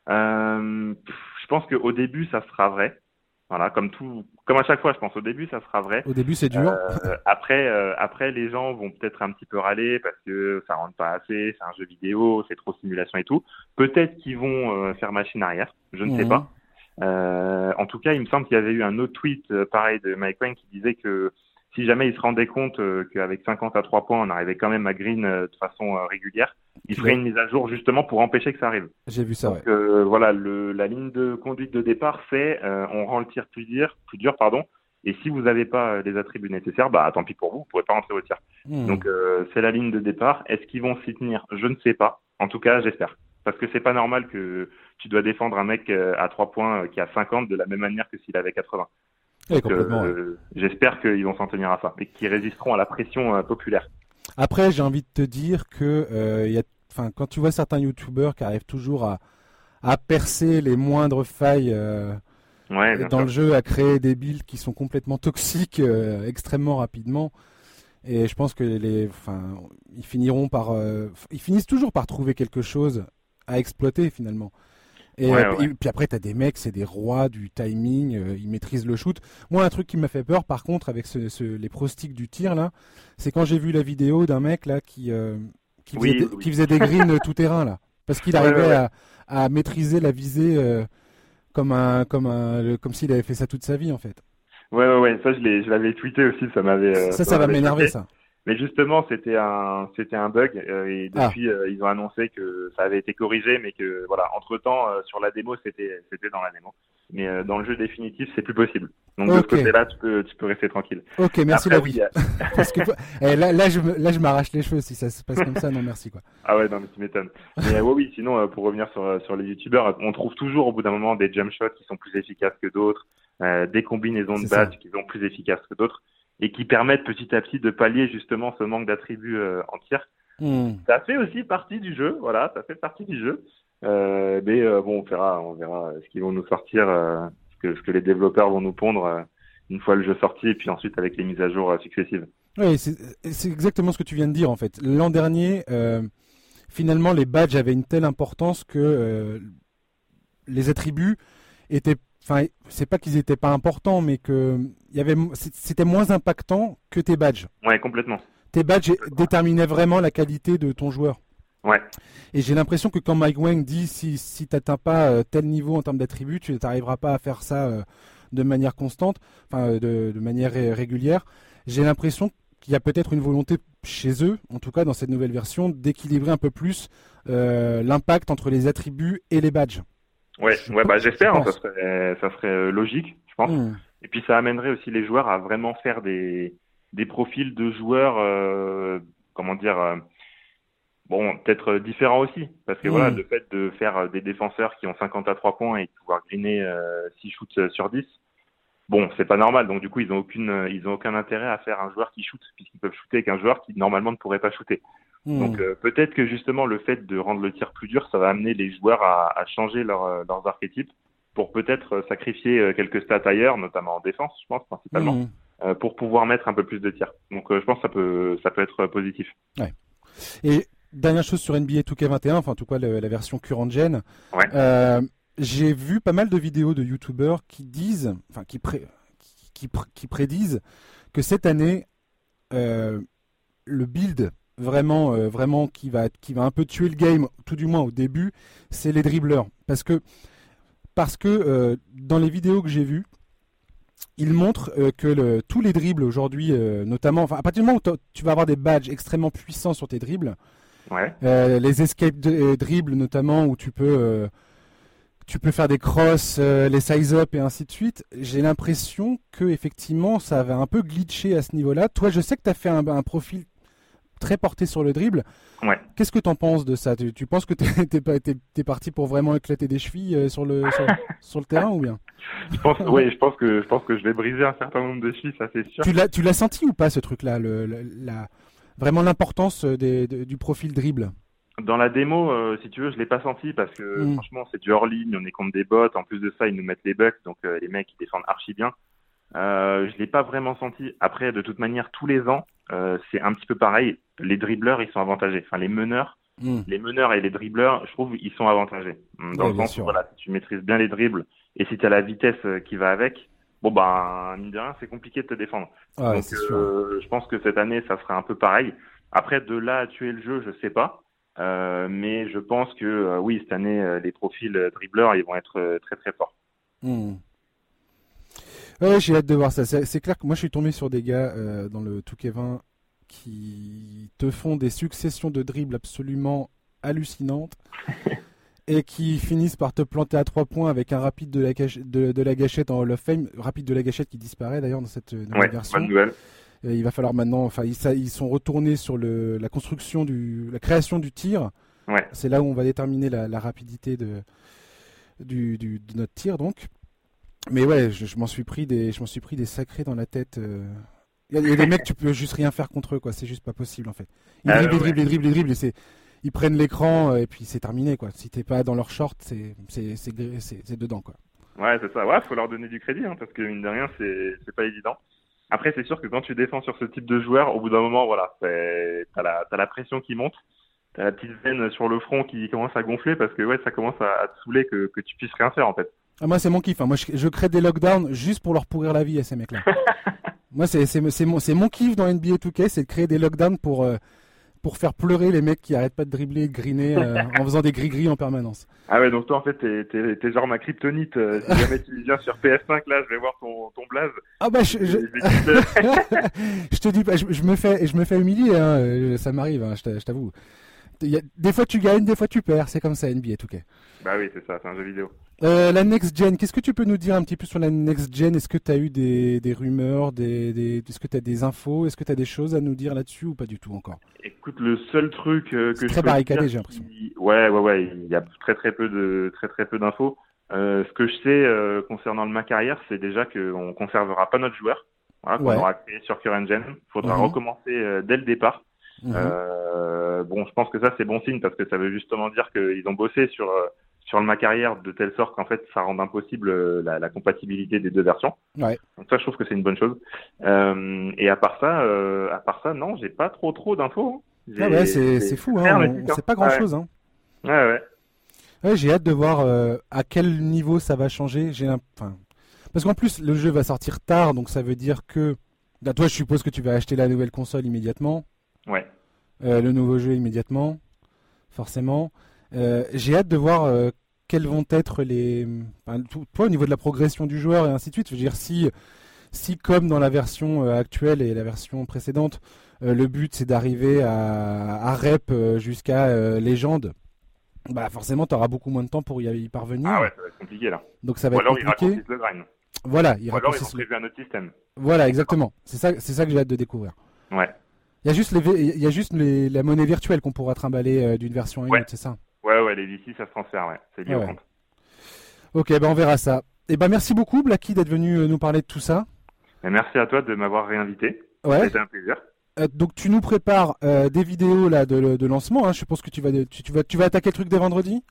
Euh, je pense qu'au début, ça sera vrai. Voilà, comme tout, comme à chaque fois, je pense au début, ça sera vrai. Au début, c'est dur. Après, après, les gens vont peut-être un petit peu râler parce que ça rentre pas assez, c'est un jeu vidéo, c'est trop simulation et tout. Peut-être qu'ils vont faire machine arrière, je ne sais mhm. Pas. en tout cas, il me semble qu'il y avait eu un autre tweet pareil de Mike Wang qui disait que si jamais il se rendait compte qu'avec 50 à 3 points, on arrivait quand même à green de façon régulière, il ferait une mise à jour justement pour empêcher que ça arrive. J'ai vu ça. Donc euh, voilà, le, la ligne de conduite de départ, c'est euh, on rend le tir plus dur, plus dur, pardon. Et si vous n'avez pas euh, les attributs nécessaires, bah tant pis pour vous, vous pourrez pas rentrer au tir. Hmm. Donc c'est la ligne de départ. Est-ce qu'ils vont s'y tenir? Je ne sais pas. En tout cas, j'espère. Parce que c'est pas normal que tu dois défendre un mec à 3 points qui a 50 de la même manière que s'il avait 80. J'espère qu'ils vont s'en tenir à ça et qu'ils résisteront à la pression populaire. Après, j'ai envie de te dire que euh, y a, quand tu vois certains youtubeurs qui arrivent toujours à, à percer les moindres failles euh, dans le jeu, à créer des builds qui sont complètement toxiques euh, extrêmement rapidement. Et je pense que les, enfin, ils finiront par, ils finissent toujours par trouver quelque chose à exploiter finalement. Et, puis après, tu as des mecs, c'est des rois du timing, ils maîtrisent le shoot. Moi, un truc qui m'a fait peur, par contre, avec ce, les prostiques du tir, là, c'est quand j'ai vu la vidéo d'un mec là qui, euh, qui, faisait, des greens tout terrain là, parce qu'il arrivait à, maîtriser la visée euh, comme un comme un comme s'il avait fait ça toute sa vie en fait. Ouais ouais ouais, ça je l'avais tweeté aussi, ça m'avait. Euh, ça ça, va m'énerver ça. Mais justement, c'était un, c'était un bug et ah. depuis ils ont annoncé que ça avait été corrigé, mais que voilà, entre temps sur la démo c'était, c'était dans la démo mais euh, dans le jeu définitif, c'est plus possible. Donc de ce côté-là, tu peux, tu peux rester tranquille. Ok, merci Après, oui, Parce que eh, là, là, je, là, je m'arrache les cheveux si ça se passe comme ça. Non, merci quoi. Ah ouais, non, mais tu m'étonnes. Mais euh, oui, sinon, euh, pour revenir sur, sur les youtubeurs, on trouve toujours au bout d'un moment des jump shots qui sont plus efficaces que d'autres, des combinaisons de badges qui sont plus efficaces que d'autres et qui permettent petit à petit de pallier justement ce manque d'attributs en tir. Hmm. Ça fait aussi partie du jeu, voilà, ça fait partie du jeu. Euh, mais euh, bon, on verra, on verra ce qu'ils vont nous sortir, euh, ce, que, ce que les développeurs vont nous pondre une fois le jeu sorti, et puis ensuite avec les mises à jour successives. Oui, c'est exactement ce que tu viens de dire en fait. L'an dernier, finalement, les badges avaient une telle importance que les attributs étaient enfin c'est pas qu'ils étaient pas importants mais que y avait c'était moins impactant que tes badges ouais complètement tes badges déterminaient vraiment la qualité de ton joueur Ouais. Et j'ai l'impression que quand Mike Wang dit si, si tu n'atteins pas euh, tel niveau en termes d'attributs, tu n'arriveras pas à faire ça euh, de manière constante, enfin euh, de, de manière régulière, j'ai l'impression qu'il y a peut-être une volonté chez eux, en tout cas dans cette nouvelle version, d'équilibrer un peu plus l'impact entre les attributs et les badges. Ouais, ouais bah j'espère, hein, ça serait, ça serait logique, je pense. Hmm. Et puis ça amènerait aussi les joueurs à vraiment faire des, des profils de joueurs, comment dire bon, peut-être différent aussi, parce que voilà, hmm. le fait de faire euh, des défenseurs qui ont 50 à 3 points et de pouvoir griner euh, 6 shoots euh, sur 10, bon, c'est pas normal. Donc du coup, ils ont aucune, euh, ils ont aucun intérêt à faire un joueur qui shoot, puisqu'ils peuvent shooter avec un joueur qui normalement ne pourrait pas shooter. Hmm. Donc peut-être que justement le fait de rendre le tir plus dur, ça va amener les joueurs à, à changer leur, leurs archétypes pour peut-être sacrifier quelques stats ailleurs, notamment en défense, je pense principalement, hmm. pour pouvoir mettre un peu plus de tirs. Donc je pense que ça peut, ça peut être positif. Ouais. Et Dernière chose sur NBA 2K21, enfin en tout cas la, version current gen. Euh, j'ai vu pas mal de vidéos de youtubeurs qui disent, enfin qui, qui, prédisent que cette année euh, le build vraiment euh, vraiment qui va qui va un peu tuer le game, tout du moins au début, c'est les dribbleurs parce que parce que dans les vidéos que j'ai vues, ils montrent que tous les dribbles aujourd'hui, notamment, enfin, à partir du moment où tu vas avoir des badges extrêmement puissants sur tes dribbles, euh, les escape euh, dribbles notamment où tu peux euh, tu peux faire des crosses, les size up et ainsi de suite. J'ai l'impression que effectivement ça avait un peu glitché à ce niveau-là. Toi, je sais que tu as fait un, profil très porté sur le dribble. Ouais. Qu'est-ce que tu en penses de ça? Tu, penses que t'es pas t'es parti pour vraiment éclater des chevilles euh, sur le sur, le terrain ou bien? Je pense oui, je pense que je pense que je vais briser un certain nombre de chevilles, ça c'est sûr. Tu l'as tu senti ou pas ce truc là le, la vraiment l'importance du profil dribble? Dans la démo, euh, si tu veux, je l'ai pas senti parce que mm. franchement, c'est du hors ligne, on est contre des bots. En plus de ça, ils nous mettent les bugs, donc euh, les mecs ils défendent archi bien. Euh, je l'ai pas vraiment senti. Après, de toute manière, tous les ans, euh, c'est un petit peu pareil. Les dribbleurs, ils sont avantagés. Enfin, les meneurs, mm. les meneurs et les dribbleurs, je trouve, ils sont avantagés. Dans le sens où, voilà, si tu maîtrises bien les dribbles et si tu as la vitesse qui va avec, bon ben, mine de rien, c'est compliqué de te défendre. Donc, je pense que cette année, ça sera un peu pareil. Après, de là à tuer le jeu, je sais pas. Euh, mais je pense que euh, oui, cette année, euh, les profils dribbleurs, ils vont être très très forts. Hmm. Ouais, j'ai hâte de voir ça. C'est clair que moi, je suis tombé sur des gars dans le Touquet 20 qui te font des successions de dribbles absolument hallucinantes et qui finissent par te planter à trois points avec un rapide de la, de, la gâchette en Hall of Fame, rapide de la gâchette qui disparaît d'ailleurs dans cette nouvelle version. Bonne nouvelle. Euh, il va falloir maintenant, enfin, ils, sont retournés sur le, la construction du, la création du tir. C'est là où on va déterminer la, rapidité de, du, de notre tir, donc. Mais ouais, je, m'en suis pris des, je m'en suis pris des sacrés dans la tête. Euh. Il y, a, des mecs, tu peux juste rien faire contre eux, quoi. C'est juste pas possible, en fait. Ils ah, dribblent, ils dribblent, ils dribblent, ils dribblent, et c'est, ils prennent l'écran euh, et puis c'est terminé, quoi. Si t'es pas dans leur short, c'est, c'est, c'est, dedans, quoi. Ouais, c'est ça. Ouais, faut leur donner du crédit, hein, parce que mine de rien, c'est, c'est pas évident. Après, c'est sûr que quand tu défends sur ce type de joueur, au bout d'un moment, voilà, t'as la, as la pression qui monte, t'as la petite veine sur le front qui commence à gonfler parce que ouais, ça commence à, te saouler que, que tu puisses rien faire en fait. Ah, moi, c'est mon kiff. Hein. Moi, je, crée des lockdowns juste pour leur pourrir la vie à ces mecs-là. moi, c'est mon, mon kiff dans NBA 2K, c'est de créer des lockdowns pour, euh, pour faire pleurer les mecs qui arrêtent pas de dribbler et de griner euh, en faisant des gris-gris en permanence. Ah ouais, donc toi en fait t'es, t'es, genre ma kryptonite. Euh, si jamais tu viens sur PS5 là, je vais voir ton, ton blaze. Ah bah je, je... te dis pas, je, me fais, je me fais humilier, hein, euh, ça m'arrive, hein, je t'avoue. Des fois tu gagnes, des fois tu perds, c'est comme ça NBA tout cas. Bah oui, c'est ça, c'est un jeu vidéo. Euh, la next gen, qu'est-ce que tu peux nous dire un petit peu sur la next gen? Est-ce que tu as eu des, des rumeurs, des, des est-ce que tu as des infos? Est-ce que tu as des choses à nous dire là-dessus ou pas du tout encore? Écoute, le seul truc euh, que je très barricadé, j'ai l'impression. Ouais, ouais, ouais, il y a très très peu de très très peu d'infos. Euh, ce que je sais concernant le ma carrière, c'est déjà qu'on conservera pas notre joueur, voilà, qu'on aura créé sur Current Gen. Il faudra mhm. recommencer dès le départ. Mhm. bon, je pense que ça c'est bon signe parce que ça veut justement dire qu'ils ont bossé sur sur le ma carrière de telle sorte qu'en fait ça rend impossible euh, la, la, compatibilité des deux versions. Ouais. Donc ça je trouve que c'est une bonne chose. Euh, et à part ça, euh, à part ça, non, j'ai pas trop trop d'infos. Hein. Ah ouais, c'est fou, hein. C'est pas grand chose, hein. Ouais ouais. Ouais, j'ai hâte de voir euh, à quel niveau ça va changer. J'ai enfin parce qu'en plus le jeu va sortir tard, donc ça veut dire que bah, toi je suppose que tu vas acheter la nouvelle console immédiatement. Ouais. Euh, le nouveau jeu immédiatement, forcément. Euh, j'ai hâte de voir euh, quels vont être les. toi, au niveau de la progression du joueur et ainsi de suite, je veux dire, si, si comme dans la version actuelle et la version précédente, le but c'est d'arriver à, à rep jusqu'à légende, bah forcément, tu auras beaucoup moins de temps pour y, parvenir. Ah ouais, ça va être compliqué là. Donc ça va Ou être alors compliqué. le grind. Voilà, il Ou alors ils ont prévu un autre système. Voilà, exactement. C'est ça, c'est ça que j'ai hâte de découvrir. Ouais. Il y a juste, les, il y a juste les, la monnaie virtuelle qu'on pourra trimballer d'une version à une autre, c'est ça? Ouais, ouais, les VC, ça se transfère, ouais. C'est lié au compte. Ok, ben on verra ça. Et eh ben merci beaucoup, Blacky, d'être venu euh, nous parler de tout ça. Et merci à toi de m'avoir réinvité. Ouais. C'était un plaisir. Euh, donc tu nous prépares euh, des vidéos là de, de lancement. Hein. Je pense que tu vas, tu, vas, tu vas attaquer le truc dès vendredi?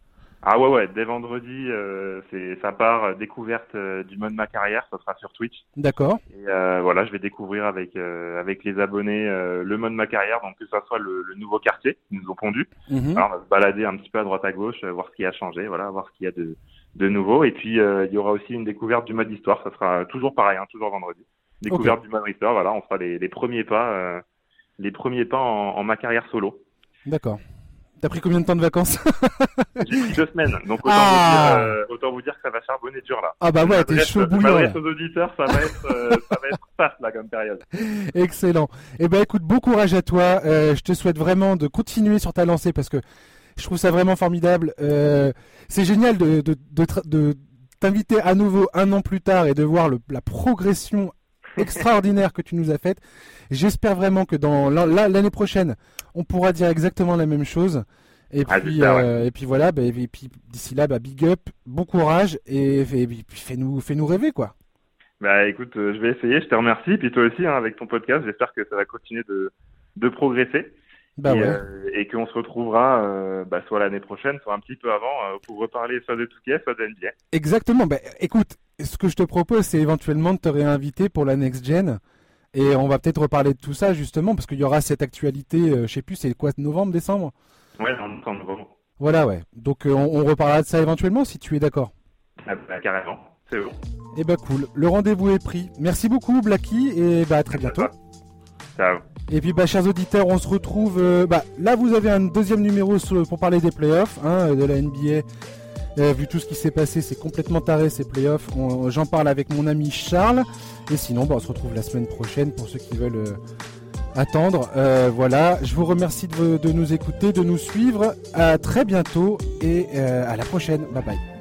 Ah ouais ouais, dès vendredi, euh, c'est ça part euh, découverte euh, du mode ma carrière, ça sera sur Twitch. D'accord. Et voilà, je vais découvrir avec avec les abonnés le mode ma carrière, donc que ça soit le, nouveau quartier qu'ils nous ont pondu. Mhm. Alors on va se balader un petit peu à droite à gauche, voir ce qui a changé, voilà, voir ce qu'il y a de de nouveau. Et puis il y aura aussi une découverte du mode histoire, ça sera toujours pareil, hein, toujours vendredi. Découverte du mode histoire, voilà, on fera les, les premiers pas, les premiers pas en, en ma carrière solo. D'accord. T'as pris combien de temps de vacances J'ai pris deux semaines, donc autant, vous dire, euh, autant, vous dire, que ça va charbonner dur là. Ah bah ouais, t'es chaud bouillant. aux auditeurs, ça va être, euh, ça va être fast là comme période. Excellent. Eh ben écoute, bon courage à toi. Euh, je te souhaite vraiment de continuer sur ta lancée parce que je trouve ça vraiment formidable. C'est génial de, de, de, de t'inviter à nouveau un an plus tard et de voir le, la progression extraordinaires que tu nous as faites. J'espère vraiment que dans l'année prochaine, on pourra dire exactement la même chose. Et ah, puis, euh, et puis voilà, bah, et puis d'ici là, bah, big up, bon courage et, puis fais-nous fais -nous rêver quoi. Bah écoute, euh, je vais essayer, je te remercie. Puis toi aussi, hein, avec ton podcast, j'espère que ça va continuer de, de progresser. Bah et, ouais. euh, et qu'on se retrouvera euh, bah, soit l'année prochaine, soit un petit peu avant, euh, pour reparler soit de Touquet, soit de NBA. Exactement. Bah, écoute, ce que je te propose, c'est éventuellement de te réinviter pour la Next Gen. Et on va peut-être reparler de tout ça, justement, parce qu'il y aura cette actualité, je sais plus, c'est quoi, novembre, décembre? Ouais, en novembre. Voilà, ouais. Donc on, on, reparlera de ça éventuellement, si tu es d'accord. Ah, bah, carrément, c'est bon. Et eh bah cool, le rendez-vous est pris. Merci beaucoup, Blacky, et bah à très bientôt. Ciao. Et puis, bah, chers auditeurs, on se retrouve. Euh, bah, là, vous avez un deuxième numéro pour parler des playoffs hein, de la NBA. Euh, vu tout ce qui s'est passé, c'est complètement taré ces playoffs. J'en parle avec mon ami Charles. Et sinon, bah, on se retrouve la semaine prochaine pour ceux qui veulent euh, attendre. voilà, je vous remercie de, de, nous écouter, de nous suivre. À très bientôt et à la prochaine. Bye bye.